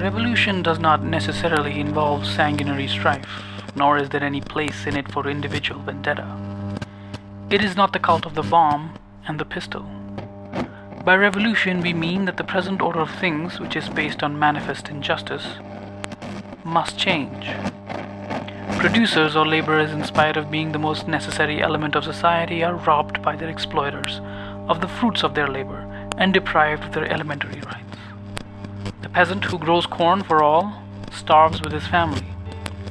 Revolution does not necessarily involve sanguinary strife, nor is there any place in it for individual vendetta. It is not the cult of the bomb and the pistol. By revolution, we mean that the present order of things, which is based on manifest injustice, must change. Producers or laborers, in spite of being the most necessary element of society, are robbed by their exploiters of the fruits of their labor and deprived of their elementary rights. The peasant who grows corn for all starves with his family.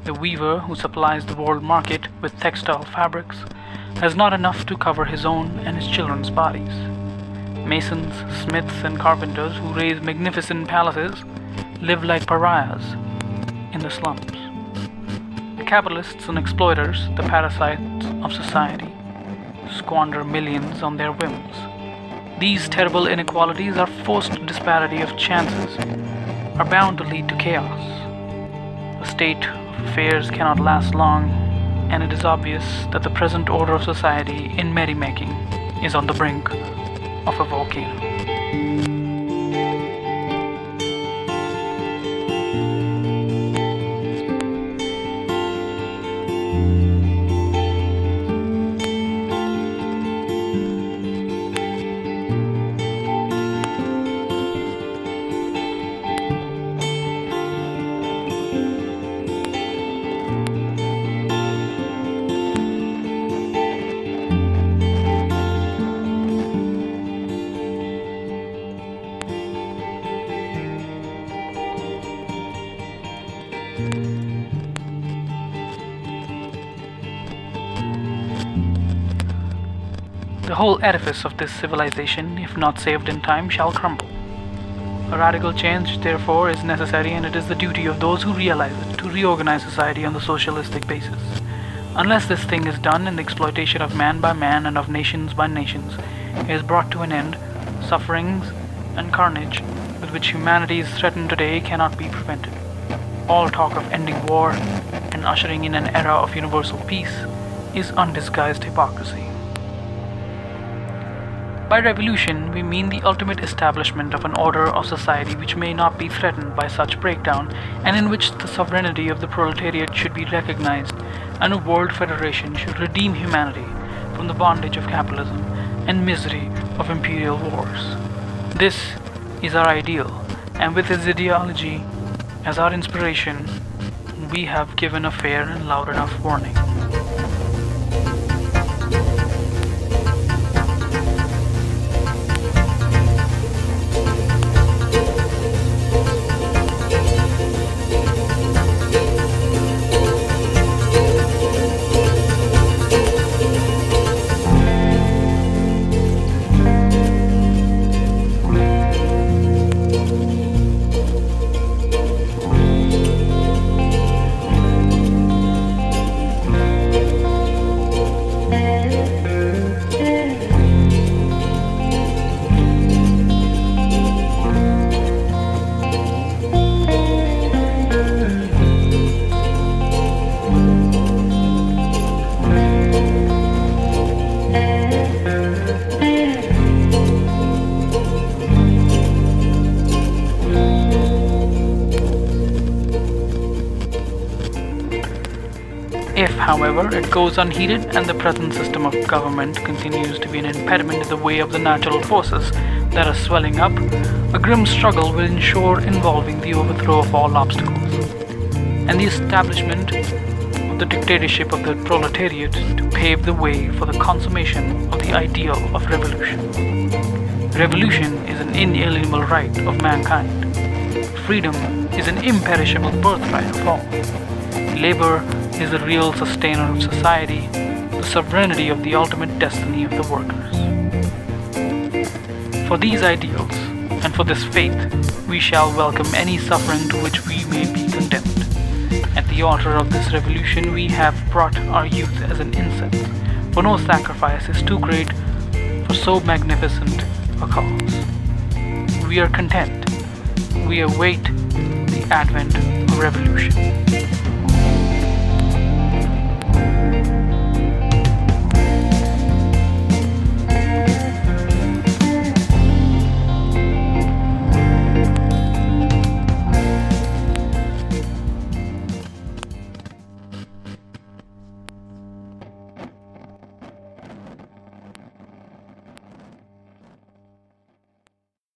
The weaver who supplies the world market with textile fabrics has not enough to cover his own and his children's bodies. Masons, smiths, and carpenters who raise magnificent palaces live like pariahs in the slums. The capitalists and exploiters, the parasites of society, squander millions on their whims. These terrible inequalities are forced disparity of chances are bound to lead to chaos. The state of affairs cannot last long, and it is obvious that the present order of society in merrymaking is on the brink of a volcano. The whole edifice of this civilization, if not saved in time, shall crumble. A radical change, therefore, is necessary, and it is the duty of those who realize it to reorganize society on the socialistic basis. Unless this thing is done and the exploitation of man by man and of nations by nations is brought to an end, sufferings and carnage with which humanity is threatened today cannot be prevented. All talk of ending war and ushering in an era of universal peace is undisguised hypocrisy. By revolution, we mean the ultimate establishment of an order of society which may not be threatened by such breakdown, and in which the sovereignty of the proletariat should be recognized, and a world federation should redeem humanity from the bondage of capitalism and misery of imperial wars. This is our ideal, and with its ideology as our inspiration, we have given a fair and loud enough warning. If, however, it goes unheeded and the present system of government continues to be an impediment in the way of the natural forces that are swelling up, a grim struggle will ensure involving the overthrow of all obstacles and the establishment of the dictatorship of the proletariat to pave the way for the consummation of the ideal of revolution. Revolution is an inalienable right of mankind. Freedom is an imperishable birthright of all. Labor is the real sustainer of society, the sovereignty of the ultimate destiny of the workers. For these ideals and for this faith, we shall welcome any suffering to which we may be condemned. At the altar of this revolution, we have brought our youth as an incense, for no sacrifice is too great for so magnificent a cause. We are content. We await the advent of revolution.